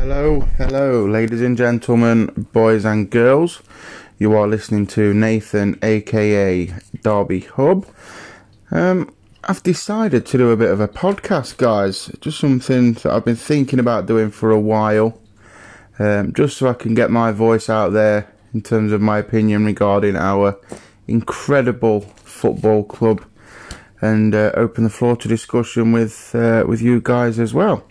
Hello, hello, ladies and gentlemen, boys and girls. You are listening to Nathan, aka Derby Hub. Um, I've decided to do a bit of a podcast, guys. Just something that I've been thinking about doing for a while. Um, just so I can get my voice out there in terms of my opinion regarding our incredible football club and uh, open the floor to discussion with uh, with you guys as well.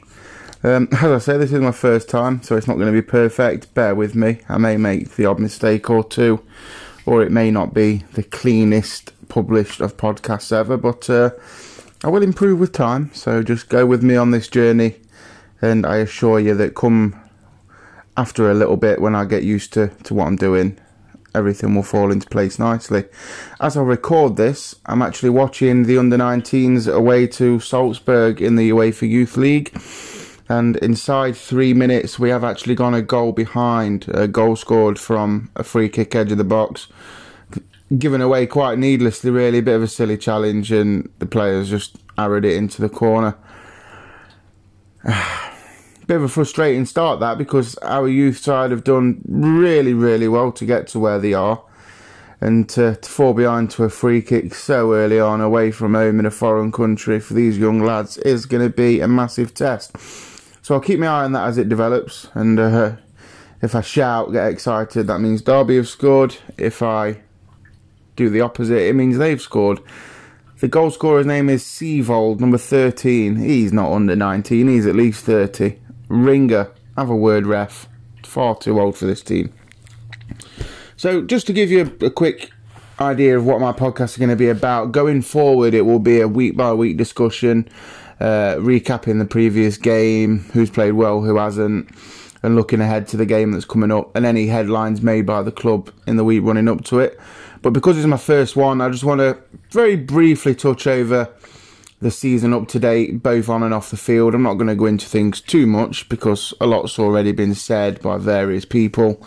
Um, as I say, this is my first time, so it's not going to be perfect. Bear with me. I may make the odd mistake or two, or it may not be the cleanest published of podcasts ever, but uh, I will improve with time. So just go with me on this journey, and I assure you that come after a little bit, when I get used to, to what I'm doing, everything will fall into place nicely. As I record this, I'm actually watching the under 19s away to Salzburg in the UEFA Youth League. And inside three minutes, we have actually gone a goal behind, a goal scored from a free kick edge of the box. Given away quite needlessly, really, a bit of a silly challenge, and the players just arrowed it into the corner. bit of a frustrating start that because our youth side have done really, really well to get to where they are. And to, to, fall behind to a free kick so early on away from home in a foreign country for these young lads is going to be a massive test. So I'll keep my eye on that as it develops. And uh, if I shout, get excited, that means Derby have scored. If I do the opposite, it means they've scored. The goal scorer's name is Seivold, number 13. He's not under 19, he's at least 30. Ringer, have a word, ref. Far too old for this team. So, just to give you a, a quick idea of what my podcast is going to be about, going forward, it will be a week by week discussion, uh, recapping the previous game, who's played well, who hasn't, and looking ahead to the game that's coming up, and any headlines made by the club in the week running up to it. But because it's my first one, I just want to very briefly touch over the season up to date, both on and off the field. I'm not going to go into things too much because a lot's already been said by various people.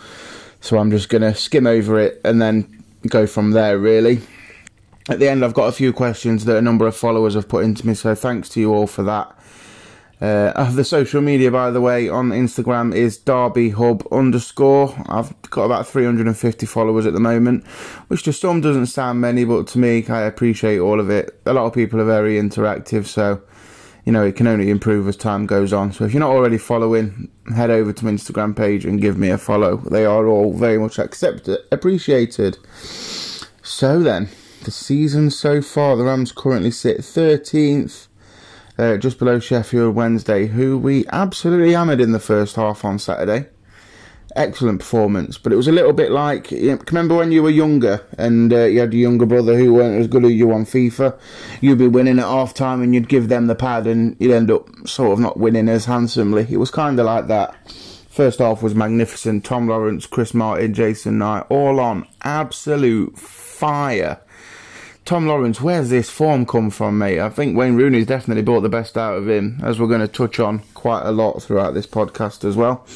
So I'm just going to skim over it and then go from there, really. At the end, I've got a few questions that a number of followers have put into me, so thanks to you all for that. Uh, the social media, by the way, on Instagram is Derby Hub underscore. I've got about 350 followers at the moment, which to some doesn't sound many, but to me, I appreciate all of it. A lot of people are very interactive, so you know it can only improve as time goes on. So if you're not already following, head over to my Instagram page and give me a follow. They are all very much accepted, appreciated. So then, the season so far, the Rams currently sit 13th uh, just below Sheffield Wednesday, who we absolutely hammered in the first half on Saturday. Excellent performance, but it was a little bit like you know, remember when you were younger and uh, you had a younger brother who weren't as good as you on FIFA. You'd be winning at half time and you'd give them the pad and you'd end up sort of not winning as handsomely. It was kind of like that. First half was magnificent. Tom Lawrence, Chris Martin, Jason Knight, all on absolute fire. Tom Lawrence, where's this form come from, mate? I think Wayne Rooney's definitely brought the best out of him, as we're going to touch on quite a lot throughout this podcast as well.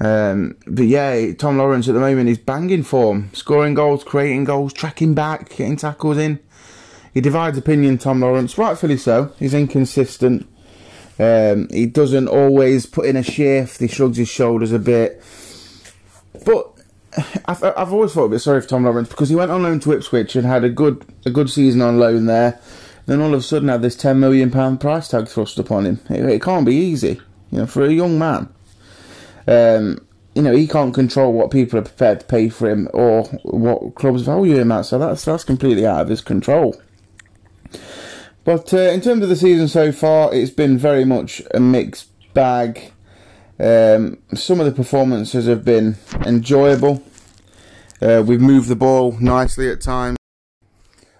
Um, but yeah, Tom Lawrence at the moment is banging form, scoring goals, creating goals, tracking back, getting tackles in. He divides opinion, Tom Lawrence, rightfully so. He's inconsistent. Um, he doesn't always put in a shift. He shrugs his shoulders a bit. But I've, I've always thought a bit sorry for Tom Lawrence because he went on loan to Ipswich and had a good a good season on loan there. Then all of a sudden had this ten million pound price tag thrust upon him. It, it, can't be easy, you know, for a young man. Um, you know, he can't control what people are prepared to pay for him or what clubs value him at. So that's that's completely out of his control. But uh, in terms of the season so far, it's been very much a mixed bag. Um, some of the performances have been enjoyable. Uh, we've moved the ball nicely at times.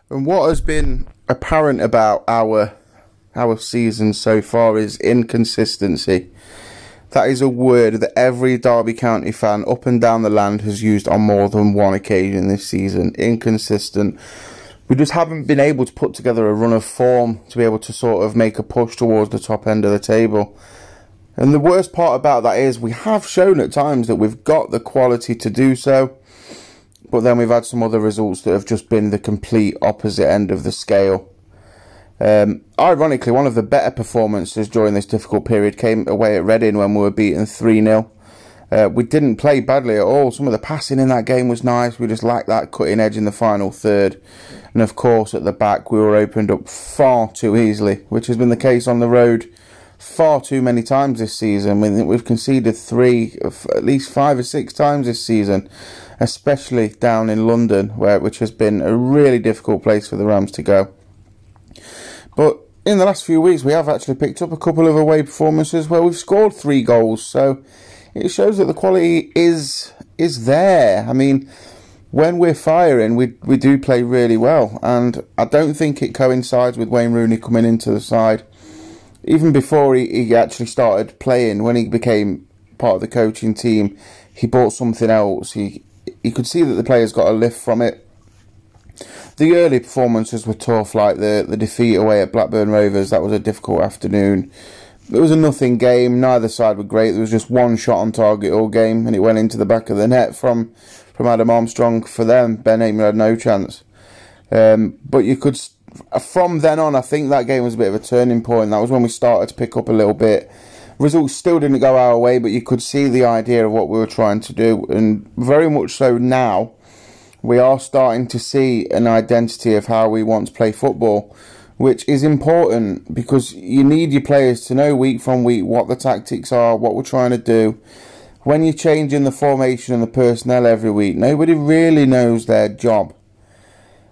And what has been apparent about our our season so far is inconsistency. That is a word that every Derby County fan up and down the land has used on more than one occasion this season. Inconsistent. We just haven't been able to put together a run of form to be able to sort of make a push towards the top end of the table. And the worst part about that is we have shown at times that we've got the quality to do so, but then we've had some other results that have just been the complete opposite end of the scale. Um, ironically, one of the better performances during this difficult period came away at Reading when we were beaten 3 0. Uh, we didn't play badly at all. Some of the passing in that game was nice. We just lacked that cutting edge in the final third. And of course, at the back, we were opened up far too easily, which has been the case on the road far too many times this season. We've conceded three, at least five or six times this season, especially down in London, where which has been a really difficult place for the Rams to go. But in the last few weeks, we have actually picked up a couple of away performances where we've scored three goals. So it shows that the quality is is there. I mean, when we're firing, we we do play really well, and I don't think it coincides with Wayne Rooney coming into the side. Even before he, he actually started playing, when he became part of the coaching team, he brought something else. He he could see that the players got a lift from it. The early performances were tough, like the the defeat away at Blackburn Rovers. That was a difficult afternoon. It was a nothing game. Neither side were great. There was just one shot on target all game, and it went into the back of the net from from Adam Armstrong. For them, Ben Hamer had no chance. Um, but you could, from then on, I think that game was a bit of a turning point. That was when we started to pick up a little bit. Results still didn't go our way, but you could see the idea of what we were trying to do, and very much so now. We are starting to see an identity of how we want to play football which is important because you need your players to know week from week what the tactics are, what we're trying to do. When you're changing the formation and the personnel every week, nobody really knows their job.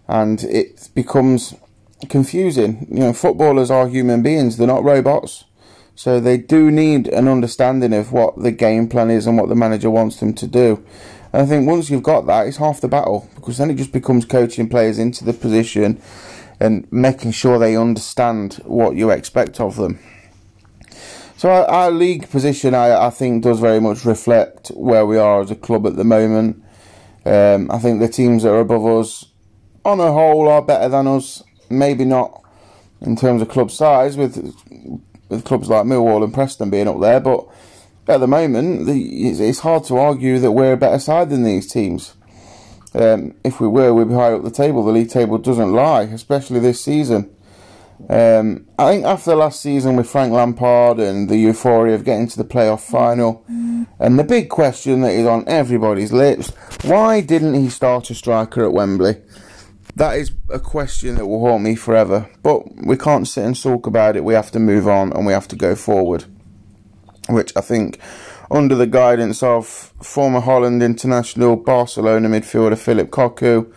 And it becomes confusing. You know, footballers are human beings, they're not robots. So they do need an understanding of what the game plan is and what the manager wants them to do. And I think once you've got that, it's half the battle because then it just becomes coaching players into the position and making sure they understand what you expect of them. So our, our league position, I, I, think, does very much reflect where we are as a club at the moment. Um, I think the teams that are above us, on a whole, are better than us. Maybe not in terms of club size, with with clubs like Millwall and Preston being up there, but at the moment, the, it's hard to argue that we're a better side than these teams. Um, if we were, we'd be higher up the table. The league table doesn't lie, especially this season. Um, I think after the last season with Frank Lampard and the euphoria of getting to the playoff final, and the big question that is on everybody's lips why didn't he start a striker at Wembley? That is a question that will haunt me forever. But we can't sit and sulk about it. We have to move on and we have to go forward. Which I think under the guidance of former Holland international Barcelona midfielder Philip Cocu.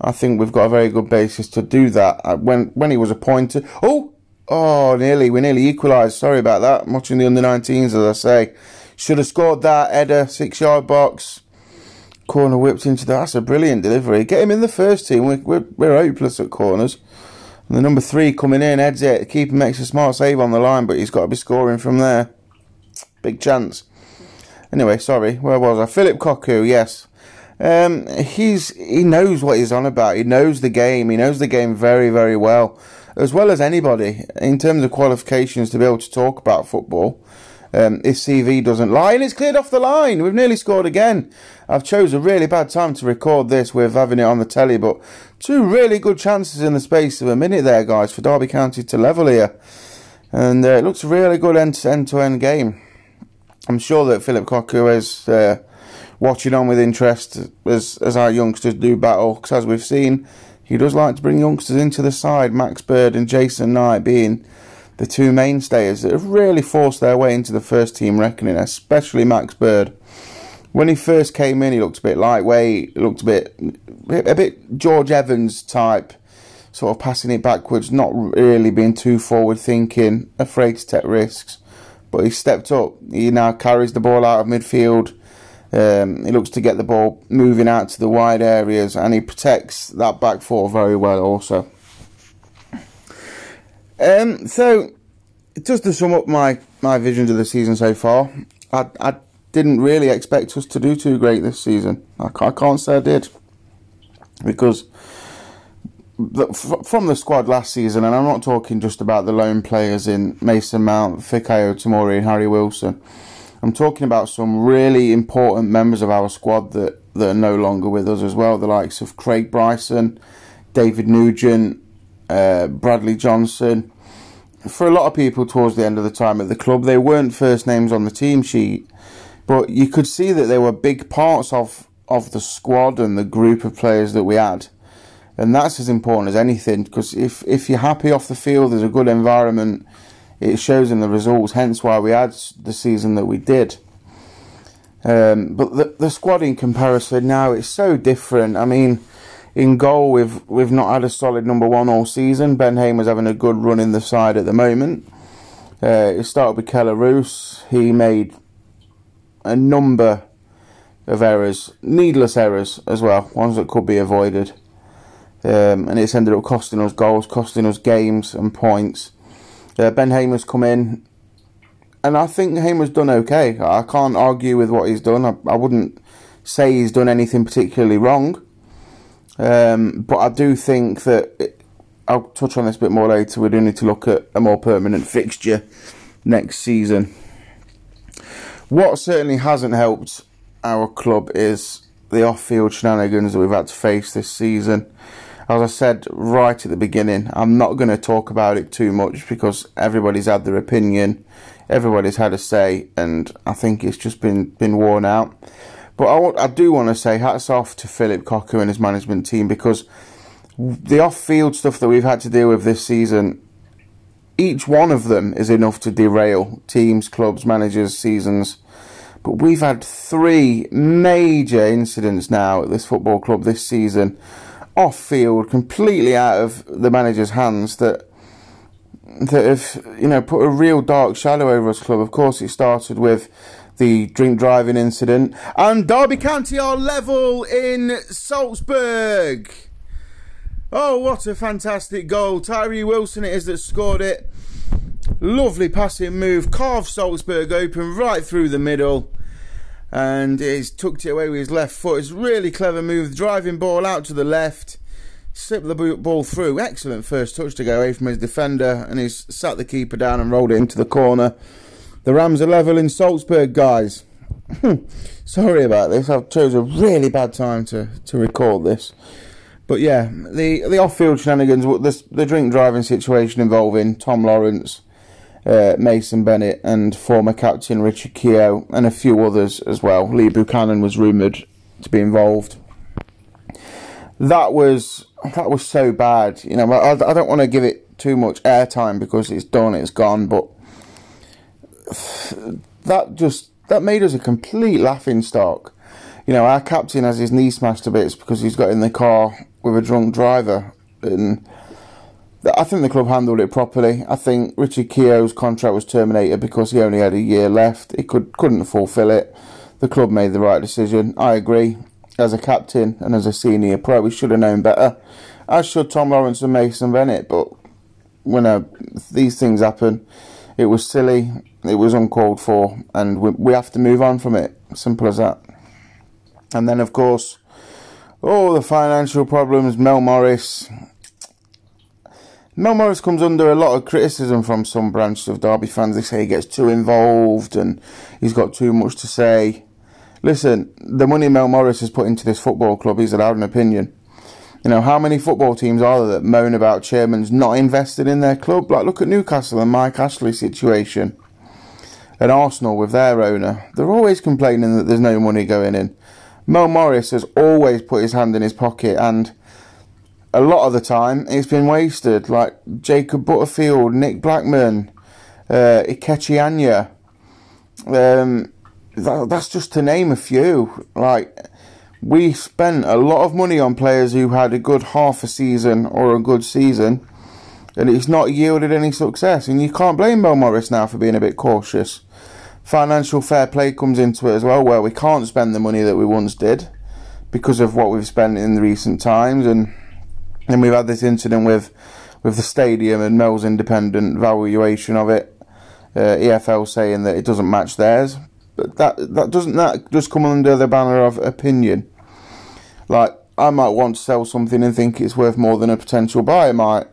I think we've got a very good basis to do that. Uh, when when he was appointed, oh, oh, nearly we nearly equalised. Sorry about that. I'm watching the under 19s, as I say. Should have scored that header, six yard box, corner whipped into that. That's a brilliant delivery. Get him in the first team. We're we're, we're hopeless at corners. And the number three coming in, heads it. The keeper makes a smart save on the line, but he's got to be scoring from there. Big chance. Anyway, sorry, where was I? Philip Cocu, yes. Um, he's he knows what he's on about. He knows the game. He knows the game very, very well, as well as anybody in terms of qualifications to be able to talk about football. Um, his CV doesn't lie, and it's cleared off the line. We've nearly scored again. I've chose a really bad time to record this with having it on the telly, but two really good chances in the space of a minute there, guys, for Derby County to level here, and uh, it looks a really good end-to-end game. I'm sure that Philip Cocu is uh, watching on with interest as as our youngsters do battle. Because as we've seen, he does like to bring youngsters into the side. Max Bird and Jason Knight being the two mainstays that have really forced their way into the first team reckoning, especially Max Bird. When he first came in, he looked a bit lightweight. Looked a bit, a bit George Evans type, sort of passing it backwards, not really being too forward thinking, afraid to take risks but he stepped up. He now carries the ball out of midfield. Um, he looks to get the ball moving out to the wide areas, and he protects that back four very well. Also, um, so just to sum up my my visions of the season so far, I, I didn't really expect us to do too great this season. I, I can't say I did because from the squad last season, and I'm not talking just about the lone players in Mason Mount, Fikayo Tomori, and Harry Wilson. I'm talking about some really important members of our squad that, that are no longer with us as well. The likes of Craig Bryson, David Nugent, uh, Bradley Johnson. For a lot of people towards the end of the time at the club, they weren't first names on the team sheet, but you could see that they were big parts of, of the squad and the group of players that we had. And that's as important as anything because if, if you're happy off the field, there's a good environment, it shows in the results, hence why we had the season that we did. Um, but the, the squad in comparison now, it's so different. I mean, in goal, we've we've not had a solid number one all season. Ben Hamer's having a good run in the side at the moment. Uh, it started with Kelle Roos. He made a number of errors, needless errors as well, ones that could be avoided. Um, and it's ended up costing us goals, costing us games and points. Uh, ben Hamer's come in, and I think Hamer's done okay. I can't argue with what he's done. I, I wouldn't say he's done anything particularly wrong. Um, but I do think that it, I'll touch on this a bit more later. We do need to look at a more permanent fixture next season. What certainly hasn't helped our club is the off-field shenanigans that we've had to face this season. As I said right at the beginning, I'm not going to talk about it too much because everybody's had their opinion, everybody's had a say, and I think it's just been been worn out. But I, I do want to say hats off to Philip Cocu and his management team because the off-field stuff that we've had to deal with this season, each one of them is enough to derail teams, clubs, managers, seasons. But we've had three major incidents now at this football club this season, off field, completely out of the manager's hands that that have you know put a real dark shadow over us club. Of course, it started with the drink driving incident. And Derby County are level in Salzburg. Oh, what a fantastic goal. Tyree Wilson it is that scored it. Lovely passing move. Carved Salzburg open right through the middle. And he's tucked it away with his left foot. It's really clever move. Driving ball out to the left. Slip the ball through. Excellent first touch to go away from his defender. And he's sat the keeper down and rolled it into the corner. The Rams are level in Salzburg, guys. Sorry about this. I've chose a really bad time to, to record this. But yeah, the the off-field shenanigans, the, the drink driving situation involving Tom Lawrence, uh, Mason Bennett, and former captain Richard Keogh, and a few others as well. Lee Buchanan was rumoured to be involved. That was that was so bad. You know, I, I don't want to give it too much airtime because it's done, it's gone, but that just that made us a complete laughing stock. You know, our captain has his knee smashed to bits because he's got in the car with a drunk driver, and I think the club handled it properly. I think Richard Keogh's contract was terminated because he only had a year left. He could couldn't fulfil it. The club made the right decision. I agree. As a captain and as a senior pro, we should have known better. As should Tom Lawrence and Mason Bennett. But when uh, these things happen, it was silly, it was uncalled for, and we, we have to move on from it. Simple as that. And then, of course, all the financial problems, Mel Morris. Mel Morris comes under a lot of criticism from some branches of Derby fans. They say he gets too involved and he's got too much to say. Listen, the money Mel Morris has put into this football club, he's allowed an opinion. You know, how many football teams are there that moan about chairman's not invested in their club? Like, look at Newcastle and Mike Ashley's situation. And Arsenal with their owner. They're always complaining that there's no money going in. Mel Morris has always put his hand in his pocket and a lot of the time it's been wasted. Like Jacob Butterfield, Nick Blackman, uh, Ikechi Anya. Um, that, that's just to name a few. Like, we spent a lot of money on players who had a good half a season or a good season, and it's not yielded any success. And you can't blame Mel Morris now for being a bit cautious. Financial fair play comes into it as well, where we can't spend the money that we once did because of what we've spent in recent times, and and we've had this incident with with the stadium and Mel's independent valuation of it. Uh, EFL saying that it doesn't match theirs, but that that doesn't that just come under the banner of opinion. Like I might want to sell something and think it's worth more than a potential buyer might.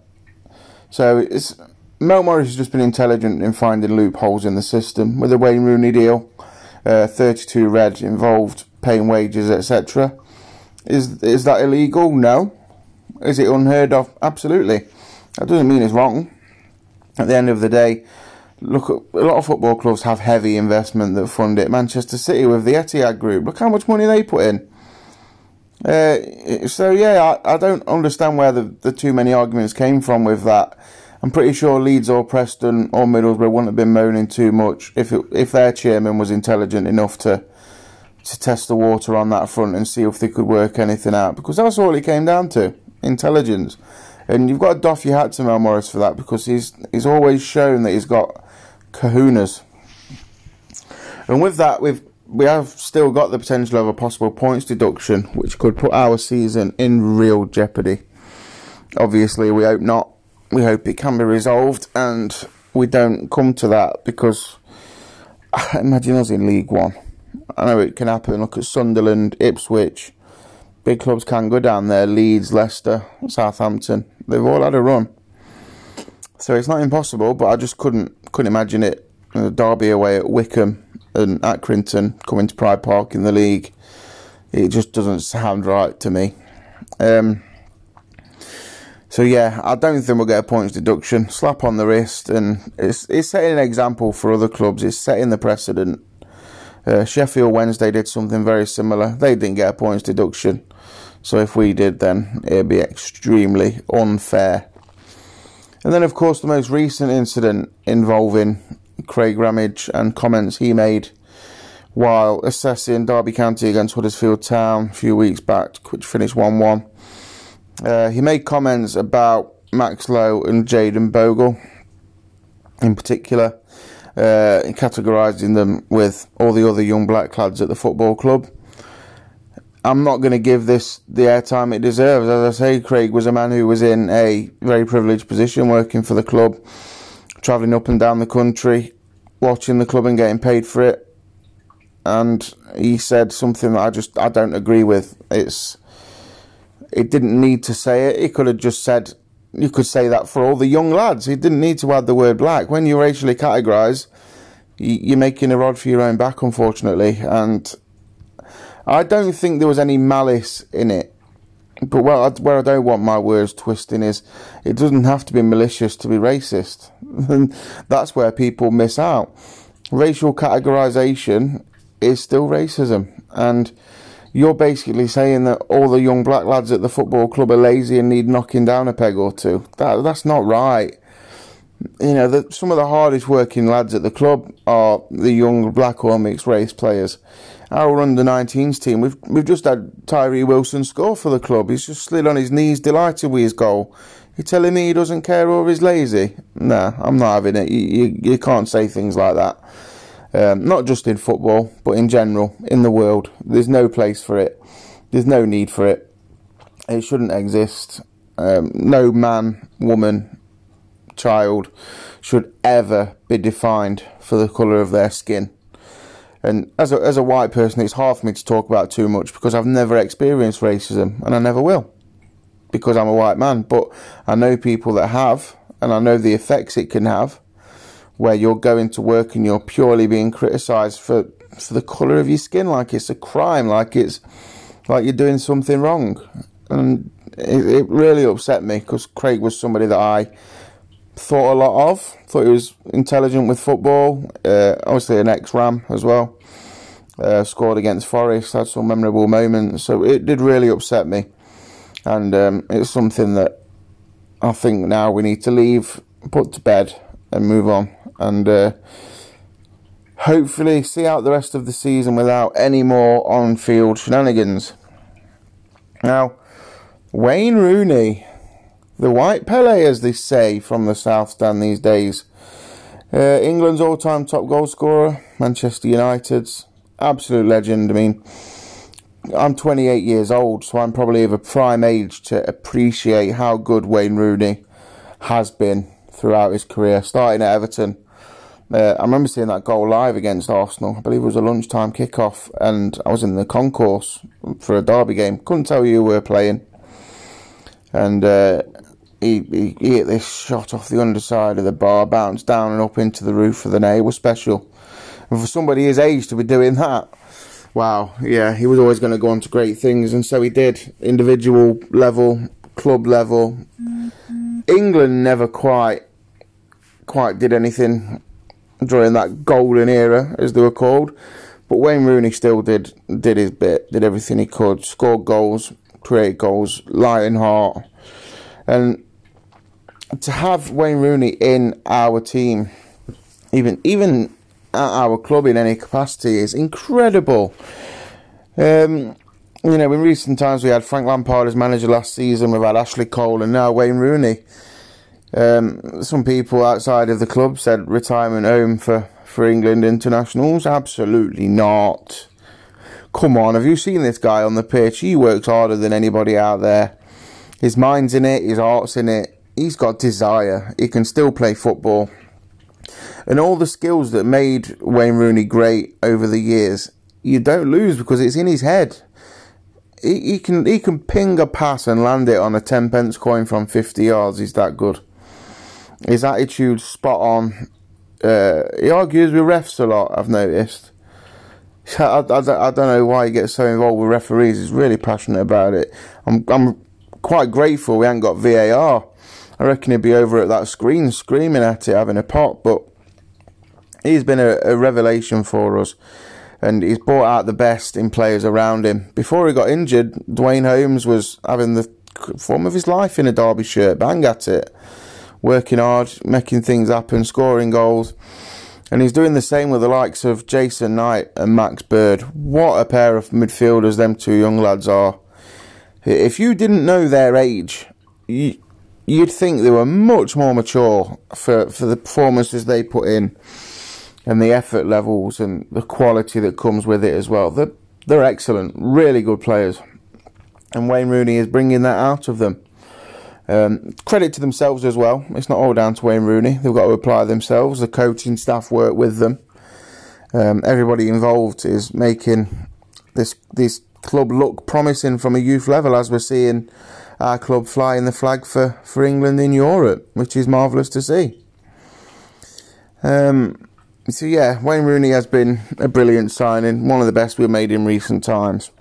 So it's Mel Morris has just been intelligent in finding loopholes in the system with the Wayne Rooney deal, uh, 32 red involved paying wages, etc. Is is that illegal? No. Is it unheard of? Absolutely. That doesn't mean it's wrong. At the end of the day, look, at a lot of football clubs have heavy investment that fund it. Manchester City with the Etihad Group, look how much money they put in. Uh, so yeah, I, I, don't understand where the, the too many arguments came from with that. I'm pretty sure Leeds or Preston or Middlesbrough wouldn't have been moaning too much if it, if their chairman was intelligent enough to to test the water on that front and see if they could work anything out because that's all it came down to intelligence. And you've got to doff your hat to Mel Morris for that because he's he's always shown that he's got kahunas. And with that, we've we have still got the potential of a possible points deduction, which could put our season in real jeopardy. Obviously, we hope not. We hope it can be resolved and we don't come to that because imagine us in League One. I know it can happen. Look at Sunderland, Ipswich. Big clubs can go down there. Leeds, Leicester, Southampton. They've all had a run. So it's not impossible, but I just couldn't couldn't imagine it. Derby away at Wycombe and Accrington coming to Pride Park in the league. It just doesn't sound right to me. Um, so yeah, I don't think we'll get a points deduction. Slap on the wrist, and it's it's setting an example for other clubs. It's setting the precedent. Uh, Sheffield Wednesday did something very similar. They didn't get a points deduction. So if we did, then it'd be extremely unfair. And then, of course, the most recent incident involving Craig Ramage and comments he made while assessing Derby County against Huddersfield Town a few weeks back, which finished 1 1. Uh, he made comments about Max Lowe and Jayden Bogle in particular, uh, categorising them with all the other young black lads at the football club. I'm not going to give this the airtime it deserves. As I say, Craig was a man who was in a very privileged position working for the club travelling up and down the country, watching the club and getting paid for it. And he said something that I just I don't agree with. It's it didn't need to say it. He could have just said you could say that for all the young lads. He didn't need to add the word black. When you racially categorise, you're making a rod for your own back, unfortunately. And I don't think there was any malice in it. But where where I don't want my words twisting is, it doesn't have to be malicious to be racist. That's where people miss out. Racial categorization is still racism, and you're basically saying that all the young black lads at the football club are lazy and need knocking down a peg or two. That that's not right. You know, the, some of the hardest working lads at the club are the young black or mixed race players our under 19s team, we've we've just had Tyree Wilson score for the club. He's just slid on his knees, delighted with his goal. You're telling me he doesn't care or he's lazy? Nah, I'm not having it. You, you, you can't say things like that. Um, not just in football, but in general, in the world. There's no place for it. There's no need for it. It shouldn't exist. Um, no man, woman, child should ever be defined for the colour of their skin. And as a, as a white person, it's hard for me to talk about too much because I've never experienced racism and I never will because I'm a white man. But I know people that have, and I know the effects it can have where you're going to work and you're purely being criticised for, for the colour of your skin, like it's a crime, like it's like you're doing something wrong. And it, it really upset me because Craig was somebody that I thought a lot of. Thought he was intelligent with football. Uh, obviously, an ex-Ram as well. Uh, scored against Forest, had some memorable moments. So it did really upset me, and um, it's something that I think now we need to leave, put to bed, and move on, and uh, hopefully see out the rest of the season without any more on-field shenanigans. Now, Wayne Rooney the white Pele, as they say from the South Stand these days. Uh, England's all-time top goal scorer, Manchester United's absolute legend. I mean, I'm 28 years old, so I'm probably of a prime age to appreciate how good Wayne Rooney has been throughout his career, starting at Everton. Uh, I remember seeing that goal live against Arsenal. I believe it was a lunchtime kickoff, and I was in the concourse for a derby game. Couldn't tell you who we were playing. And uh, he, he, he, hit this shot off the underside of the bar, bounced down and up into the roof of the net. It was special. And for somebody his age to be doing that, wow, yeah, he was always going to go on to great things, and so he did. Individual level, club level, mm-hmm. England never quite quite did anything during that golden era, as they were called. But Wayne Rooney still did did his bit, did everything he could, scored goals, created goals, lion heart, and to have Wayne Rooney in our team, even even at our club in any capacity, is incredible. Um, you know, in recent times we had Frank Lampard as manager last season, we've had Ashley Cole, and now Wayne Rooney. Um, some people outside of the club said retirement home for, for England internationals. Absolutely not. Come on, have you seen this guy on the pitch? He works harder than anybody out there. His mind's in it, his heart's in it. He's got desire. He can still play football. And all the skills that made Wayne Rooney great over the years, you don't lose because it's in his head. He, he can he can ping a pass and land it on a ten pence coin from fifty yards. He's that good. His attitude's spot on. Uh, he argues with refs a lot, I've noticed. I, I, I, don't know why he gets so involved with referees. He's really passionate about it. I'm, I'm quite grateful we haven't got VAR. I reckon he'd be over at that screen screaming at it, having a pop. But he's been a, a revelation for us. And he's brought out the best in players around him. Before he got injured, Duane Holmes was having the form of his life in a Derby shirt. Bang at it working hard, making things happen, scoring goals. And he's doing the same with the likes of Jason Knight and Max Bird. What a pair of midfielders them two young lads are. If you didn't know their age, you, would think they were much more mature for, for the performances they put in and the effort levels and the quality that comes with it as well. They're, they're excellent, really good players. And Wayne Rooney is bringing that out of them. Um, credit to themselves as well. It's not all down to Wayne Rooney. They've got to apply themselves. The coaching staff work with them. Um, everybody involved is making this this club look promising from a youth level, as we're seeing our club flying the flag for, for England in Europe, which is marvellous to see. Um, so yeah, Wayne Rooney has been a brilliant signing, one of the best we've made in recent times.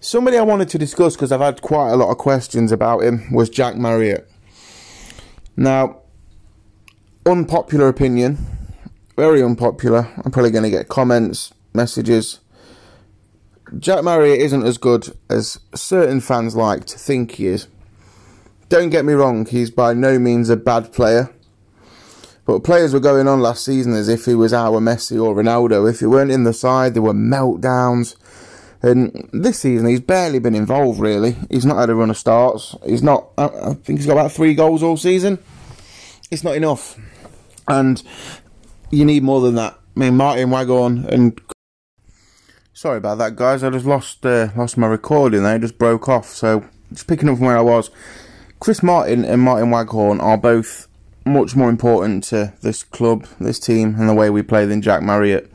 Somebody I wanted to discuss because I've had quite a lot of questions about him was Jack Marriott. Now, unpopular opinion, very unpopular. I'm probably going to get comments, messages. Jack Marriott isn't as good as certain fans like to think he is. Don't get me wrong, he's by no means a bad player. But players were going on last season as if he was our Messi or Ronaldo. If he weren't in the side, there were meltdowns. And this season, he's barely been involved, really. He's not had a run of starts. He's not, I think he's got about three goals all season. It's not enough. And you need more than that. I mean, Martin Waghorn and. Sorry about that, guys. I just lost uh, lost my recording there. It just broke off. So, just picking up from where I was. Chris Martin and Martin Waghorn are both much more important to this club, this team, and the way we play than Jack Marriott.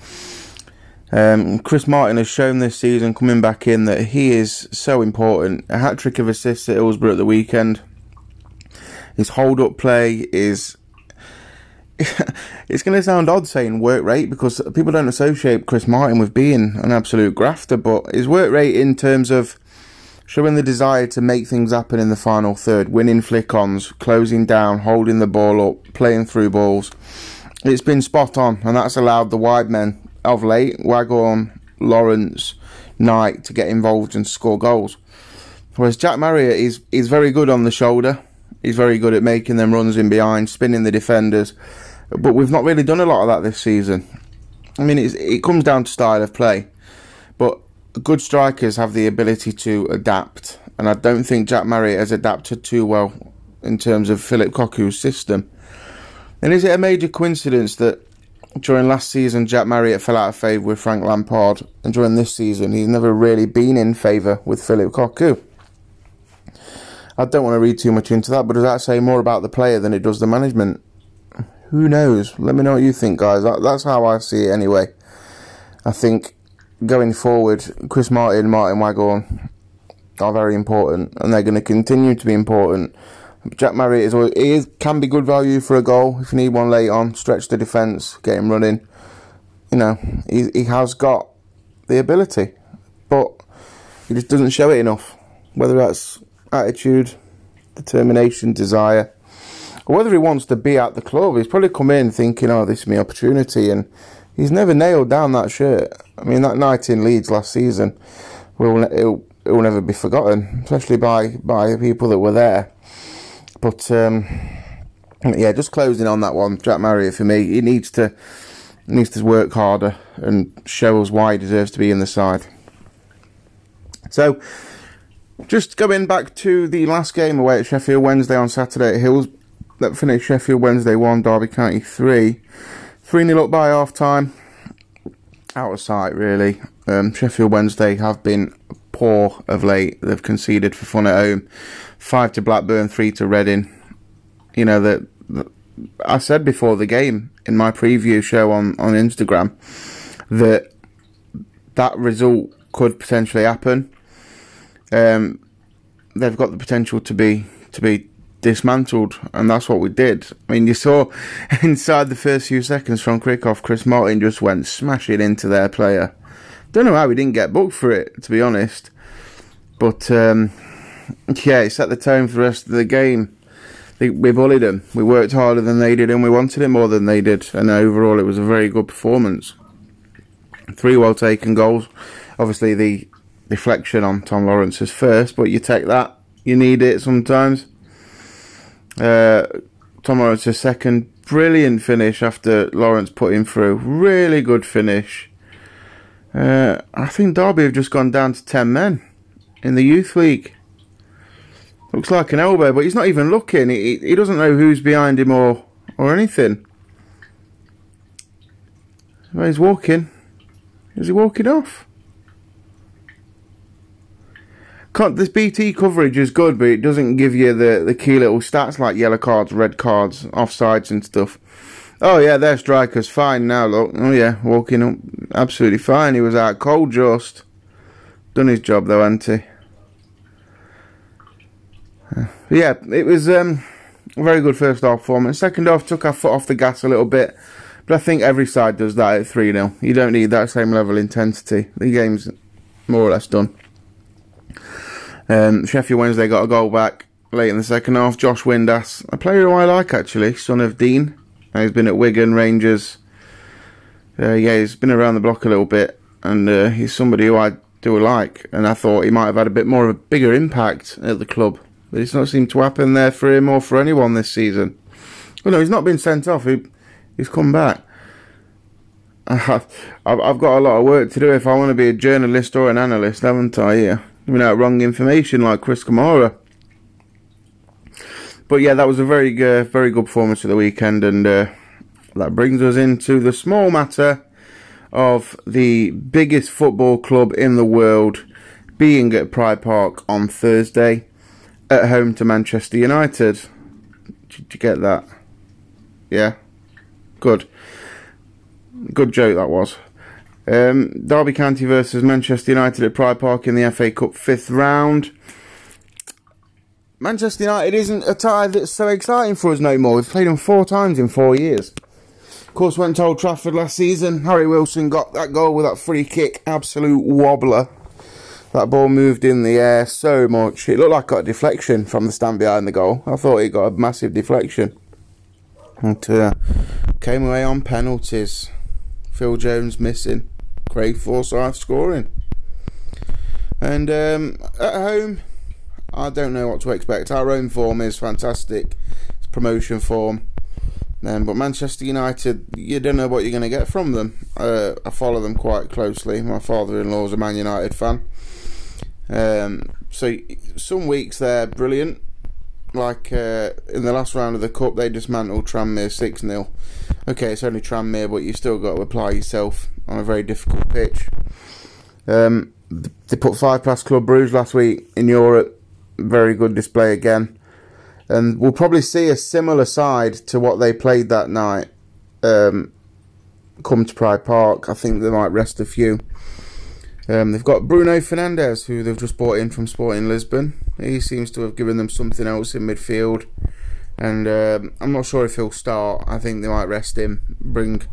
Um, Chris Martin has shown this season coming back in that he is so important. A hat trick of assists at Hillsborough at the weekend. His hold up play is. it's going to sound odd saying work rate because people don't associate Chris Martin with being an absolute grafter, but his work rate in terms of showing the desire to make things happen in the final third, winning flick ons, closing down, holding the ball up, playing through balls. It's been spot on, and that's allowed the wide men of late, Waghorn, Lawrence, Knight to get involved and score goals. Whereas Jack Marriott is is very good on the shoulder. He's very good at making them runs in behind, spinning the defenders. But we've not really done a lot of that this season. I mean, it comes down to style of play. But good strikers have the ability to adapt. And I don't think Jack Marriott has adapted too well in terms of Philip Cocu's system. And is it a major coincidence that during last season, Jack Marriott fell out of favour with Frank Lampard, and during this season, he's never really been in favour with Philip Cocu. I don't want to read too much into that, but does that say more about the player than it does the management? Who knows? Let me know what you think, guys. That, that's how I see it anyway. I think going forward, Chris Martin, Martin Waghorn are very important, and they're going to continue to be important Jack Marriott is, always, is can be good value for a goal if you need one late on. Stretch the defence, get him running. You know, he he has got the ability, but he just doesn't show it enough. Whether that's attitude, determination, desire. Whether he wants to be at the club, he's probably come in thinking, "Oh, this is my opportunity," and he's never nailed down that shirt. I mean, that night in Leeds last season will it'll, it will never be forgotten, especially by by the people that were there. But um, yeah, just closing on that one, Jack Marriott for me, he needs to needs to work harder and show us why he deserves to be in the side. So, just going back to the last game away at Sheffield Wednesday on Saturday at Hills, that finished Sheffield Wednesday 1, Derby County 3. 3 0 up by half time. Out of sight, really. Um, Sheffield Wednesday have been poor of late. They've conceded for fun at home. 5 to Blackburn, 3 to Reading. You know, that I said before the game in my preview show on, on Instagram that that result could potentially happen. Um, they've got the potential to be to be dismantled, and that's what we did. I mean, you saw inside the first few seconds from Krikov, Chris Martin just went smashing into their player. Don't know how we didn't get booked for it, to be honest. But um, yeah, it set the tone for the rest of the game. We bullied them. We worked harder than they did, and we wanted it more than they did. And overall, it was a very good performance. Three well taken goals. Obviously, the deflection on Tom Lawrence's first, but you take that. You need it sometimes. Uh, Tom Lawrence's second, brilliant finish after Lawrence put him through. Really good finish. Uh, I think Derby have just gone down to 10 men in the youth league. Looks like an elbow, but he's not even looking. He, he doesn't know who's behind him or, or anything. Well, he's walking. Is he walking off? Can't, this BT coverage is good, but it doesn't give you the, the key little stats like yellow cards, red cards, offsides and stuff. Oh yeah, their striker's fine now, look. Oh yeah, walking up, absolutely fine. He was out cold just. Done his job though, hasn't he? yeah, it was um, a very good first half performance. Second half took our foot off the gas a little bit, but I think every side does that at 3 0. You don't need that same level of intensity. The game's more or less done. Um, Sheffield Wednesday got a goal back late in the second half. Josh Windass, a player who I like actually, son of Dean. he's been at Wigan, Rangers. Uh, yeah, he's been around the block a little bit, and uh, he's somebody who I do like. And I thought he might have had a bit more of a bigger impact at the club, but it's not seemed to happen there for him or for anyone this season. Well, no, he's not been sent off. He, he's come back. I've, I've got a lot of work to do if I want to be a journalist or an analyst, haven't I? Yeah giving out wrong information like Chris Kamara. But yeah, that was a very uh, very good performance for the weekend, and uh, that brings us into the small matter of the biggest football club in the world being at Pride Park on Thursday at home to Manchester United. Did you get that? Yeah? Good. Good joke that was. Um, Derby County versus Manchester United at Pride Park in the FA Cup fifth round. Manchester United isn't a tie that's so exciting for us no more. We've played them four times in four years. Of course, went to Old Trafford last season. Harry Wilson got that goal with that free kick, absolute wobbler. That ball moved in the air so much. It looked like it got a deflection from the stand behind the goal. I thought it got a massive deflection. Uh, came away on penalties. Phil Jones missing. Craig Forsyth scoring. And um, at home, I don't know what to expect. Our own form is fantastic. It's promotion form. Um, but Manchester United, you don't know what you're going to get from them. Uh, I follow them quite closely. My father-in-law is a Man United fan. Um, so some weeks they're brilliant. Like uh, in the last round of the cup, they dismantled Tranmere six 0 Okay, it's only Tranmere, but you've still got to apply yourself on a very difficult pitch. Um, they put five past Club Brugge last week in Europe. Very good display again. And we'll probably see a similar side to what they played that night um, come to Pride Park. I think they might rest a few. Um, they've got Bruno Fernandes, who they've just bought in from Sporting Lisbon. He seems to have given them something else in midfield. And um, I'm not sure if he'll start. I think they might rest him, bring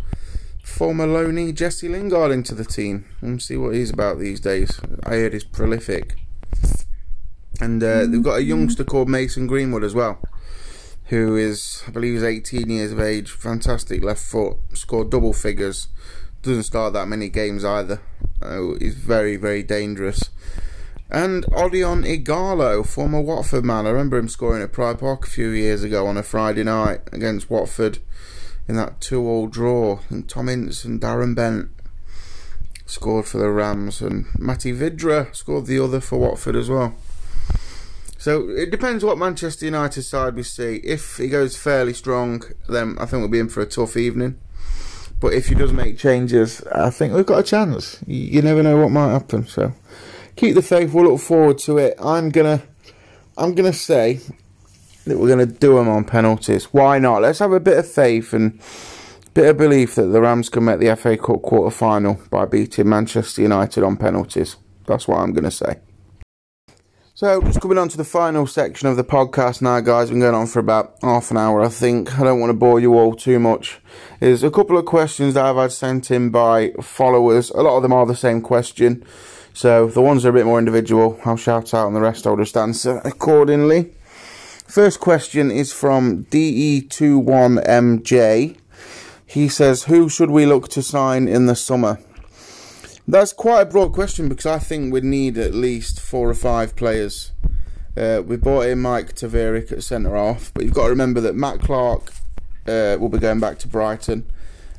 former loanee Jesse Lingard into the team and see what he's about these days. I heard he's prolific. And uh, they've got a youngster called Mason Greenwood as well, who is, I believe, is 18 years of age. Fantastic left foot, scored double figures. Doesn't start that many games either. Uh, he's very, very dangerous. And Odion Ighalo, former Watford man. I remember him scoring at Pride Park a few years ago on a Friday night against Watford in that two-all draw. And Tom Ince and Darren Bent scored for the Rams, and Matty Vydra scored the other for Watford as well. So it depends what Manchester United side we see. If he goes fairly strong, then I think we'll be in for a tough evening. But if he does make changes, I think we've got a chance. You never know what might happen. So keep the faith. We'll look forward to it. I'm gonna, I'm gonna say that we're gonna do them on penalties. Why not? Let's have a bit of faith and a bit of belief that the Rams can make the FA Cup quarter final by beating Manchester United on penalties. That's what I'm gonna say. So, just coming on to the final section of the podcast now, guys. Been going on for about half an hour, I think. I don't want to bore you all too much. There's a couple of questions that I've had sent in by followers. A lot of them are the same question. So, the ones are a bit more individual, I'll shout out, and the rest I'll just answer accordingly. First question is from DE21MJ. He says, Who should we look to sign in the summer? That's quite a broad question because I think we'd need at least four or five players. Uh, we brought in Mike te Wierik at centre half, but you've got to remember that Matt Clarke uh, will be going back to Brighton,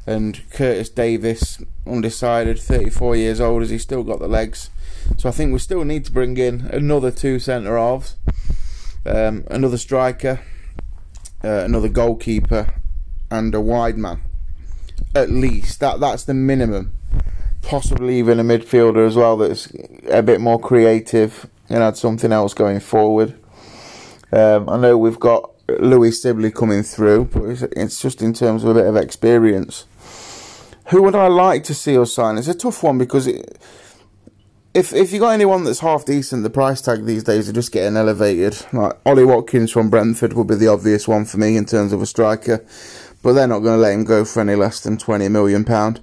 and Curtis Davies, undecided, 34 years old, has he still got the legs? So I think we still need to bring in another two centre halves, um, another striker, uh, another goalkeeper, and a wide man. At least that that's the minimum possibly even a midfielder as well that's a bit more creative and had something else going forward. Um, I know we've got Louie Sibley coming through, but it's just in terms of a bit of experience. Who would I like to see us sign? It's a tough one because it, if if you got anyone that's half decent, the price tag these days are just getting elevated. Like Ollie Watkins from Brentford would be the obvious one for me in terms of a striker, but they're not going to let him go for any less than twenty million pound.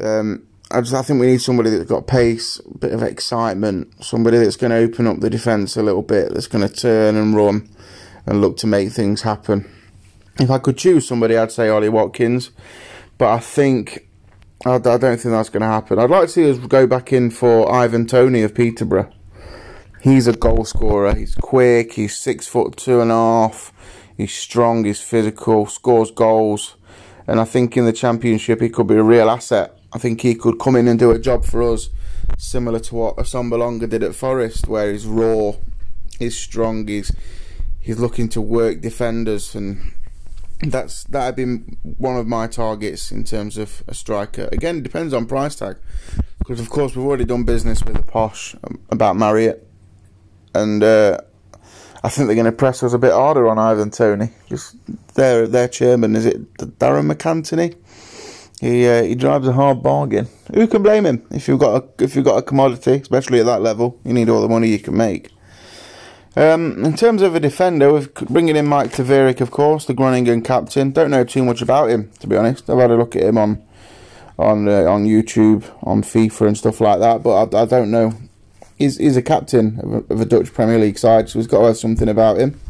Um, I just I think we need somebody that's got pace, a bit of excitement, somebody that's going to open up the defence a little bit, that's going to turn and run and look to make things happen. If I could choose somebody, I'd say Ollie Watkins, but I think I, I don't think that's going to happen. I'd like to see us go back in for Ivan Toney of Peterborough. He's a goal scorer. He's quick. He's six foot two and a half. He's strong. He's physical. Scores goals, and I think in the championship he could be a real asset. I think he could come in and do a job for us, similar to what Assombalonga did at Forest, where he's raw, he's strong, he's he's looking to work defenders, and that's that'd been one of my targets in terms of a striker. Again, it depends on price tag, because of course we've already done business with the posh um, about Marriott, and uh, I think they're going to press us a bit harder on Ivan Toney. Just their their chairman is it Darren MacAnthony? He uh, he drives a hard bargain. Who can blame him? If you've got a if you've got a commodity, especially at that level, you need all the money you can make. Um, in terms of a defender, we're bringing in Mike te Wierik, of course, the Groningen captain. Don't know too much about him, to be honest. I've had a look at him on on uh, on YouTube, on FIFA and stuff like that, but I, I don't know. He's he's a captain of a, of a Dutch Premier League side, so he's got to have something about him.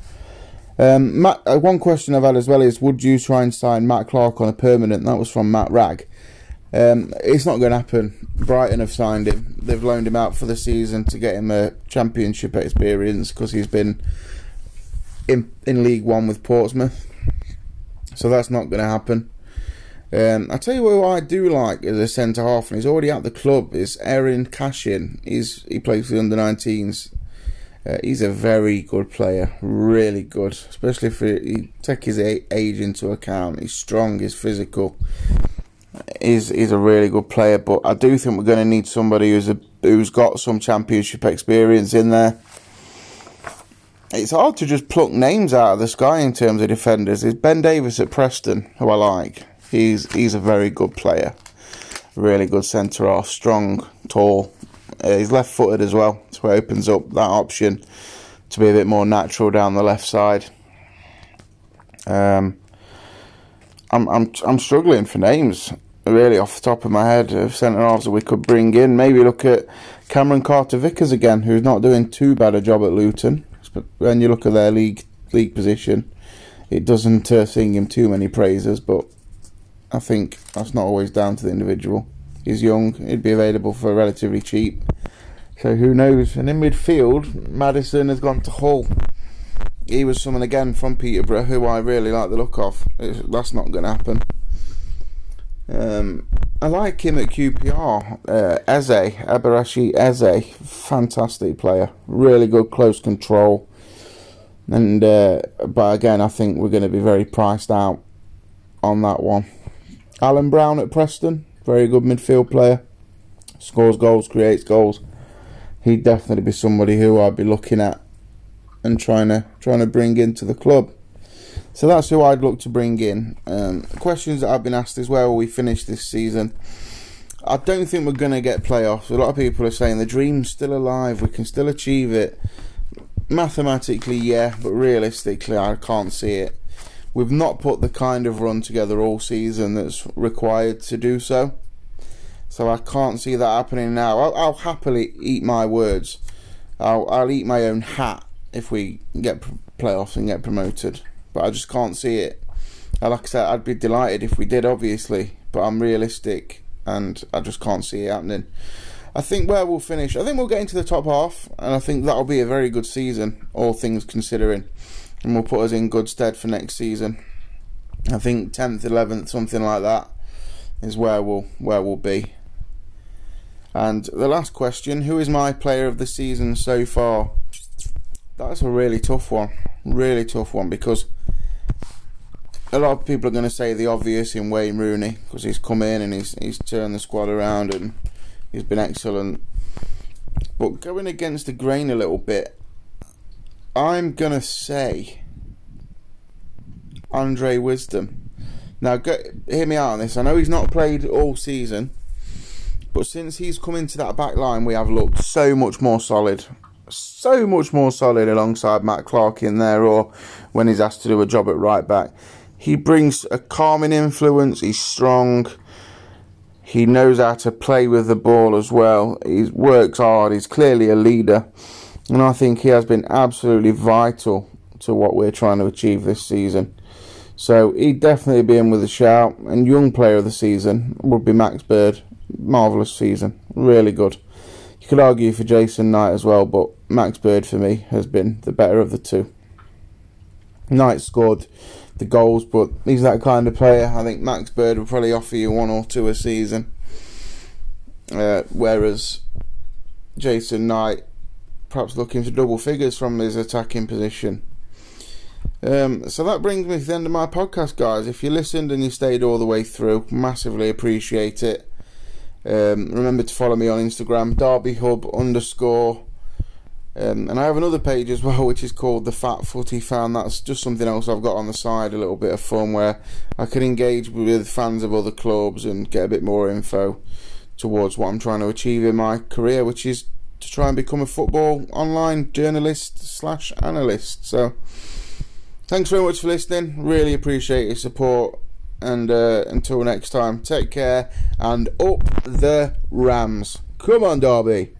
Um, Matt, uh, one question I've had as well is would you try and sign Matt Clarke on a permanent? That was from Matt Rag. Um, it's not going to happen. Brighton have signed him. They've loaned him out for the season to get him a championship experience because he's been in in League One with Portsmouth. So that's not going to happen. Um, I tell you what I do like as a centre half, and he's already at the club. Is Eiran Cashin? He's he plays for the under 19s uh, he's a very good player, really good, especially if he take his age into account. He's strong, he's physical. He's he's a really good player, but I do think we're going to need somebody who's a, who's got some championship experience in there. It's hard to just pluck names out of the sky in terms of defenders. There's Ben Davies at Preston, who I like. He's he's a very good player, really good centre half, strong, tall, uh, he's left footed as well, so it opens up that option to be a bit more natural down the left side. Um, I'm I'm I'm struggling for names. really off the top of my head of centre halves that we could bring in. Maybe look at Cameron Carter Vickers again, who's not doing too bad a job at Luton. But when you look at their league league position, it doesn't uh, sing him too many praises. But I think that's not always down to the individual. He's young; he'd be available for relatively cheap. So who knows? And in midfield, Maddison has gone to Hull. He was someone again from Peterborough who I really like the look of. That's not going to happen. Um, I like him at QPR. Uh, Eze, Eberechi Eze, fantastic player. Really good close control. And uh, but again, I think we're going to be very priced out on that one. Alan Browne at Preston, very good midfield player. Scores goals, creates goals he'd definitely be somebody who I'd be looking at and trying to trying to bring into the club. So that's who I'd look to bring in. Um, questions that I've been asked is where will we finish this season? I don't think we're going to get playoffs. A lot of people are saying the dream's still alive. We can still achieve it. Mathematically, yeah, but realistically, I can't see it. We've not put the kind of run together all season that's required to do so. So I can't see that happening now. I'll, I'll happily eat my words. I'll, I'll eat my own hat if we get playoffs and get promoted. But I just can't see it. Like I said, I'd be delighted if we did, obviously. But I'm realistic and I just can't see it happening. I think where we'll finish, I think we'll get into the top half, and I think that'll be a very good season, all things considering, and will put us in good stead for next season. I think 10th, 11th, something like that, is where we'll where we'll be. And the last question who is my player of the season so far? That's a really tough one. Really tough one because a lot of people are going to say the obvious in Wayne Rooney because he's come in and he's, he's turned the squad around and he's been excellent. But going against the grain a little bit, I'm going to say Andre Wisdom. Now, go, hear me out on this. I know he's not played all season, but since he's come into that back line, we have looked so much more solid. So much more solid alongside Matt Clarke in there, or when he's asked to do a job at right back. He brings a calming influence, he's strong, he knows how to play with the ball as well. He works hard, he's clearly a leader, and I think he has been absolutely vital to what we're trying to achieve this season. So he'd definitely be in with a shout, and young player of the season would be Max Bird marvellous season. Really good. Could argue for Jason Knight as well, but Max Bird for me has been the better of the two. Knight scored the goals, but he's that kind of player. I think Max Bird will probably offer you one or two a season. Uh, whereas Jason Knight perhaps looking for double figures from his attacking position. Um, so that brings me to the end of my podcast, guys. If you listened and you stayed all the way through, massively appreciate it. Um, remember to follow me on Instagram, Derby Hub underscore. Um, and I have another page as well, which is called the Fat Footy Fan. That's just something else I've got on the side, a little bit of fun where I can engage with fans of other clubs and get a bit more info towards what I'm trying to achieve in my career, which is to try and become a football online journalist slash analyst. So, thanks very much for listening. Really appreciate your support and uh, until next time, take care and up the Rams. Come on, Derby.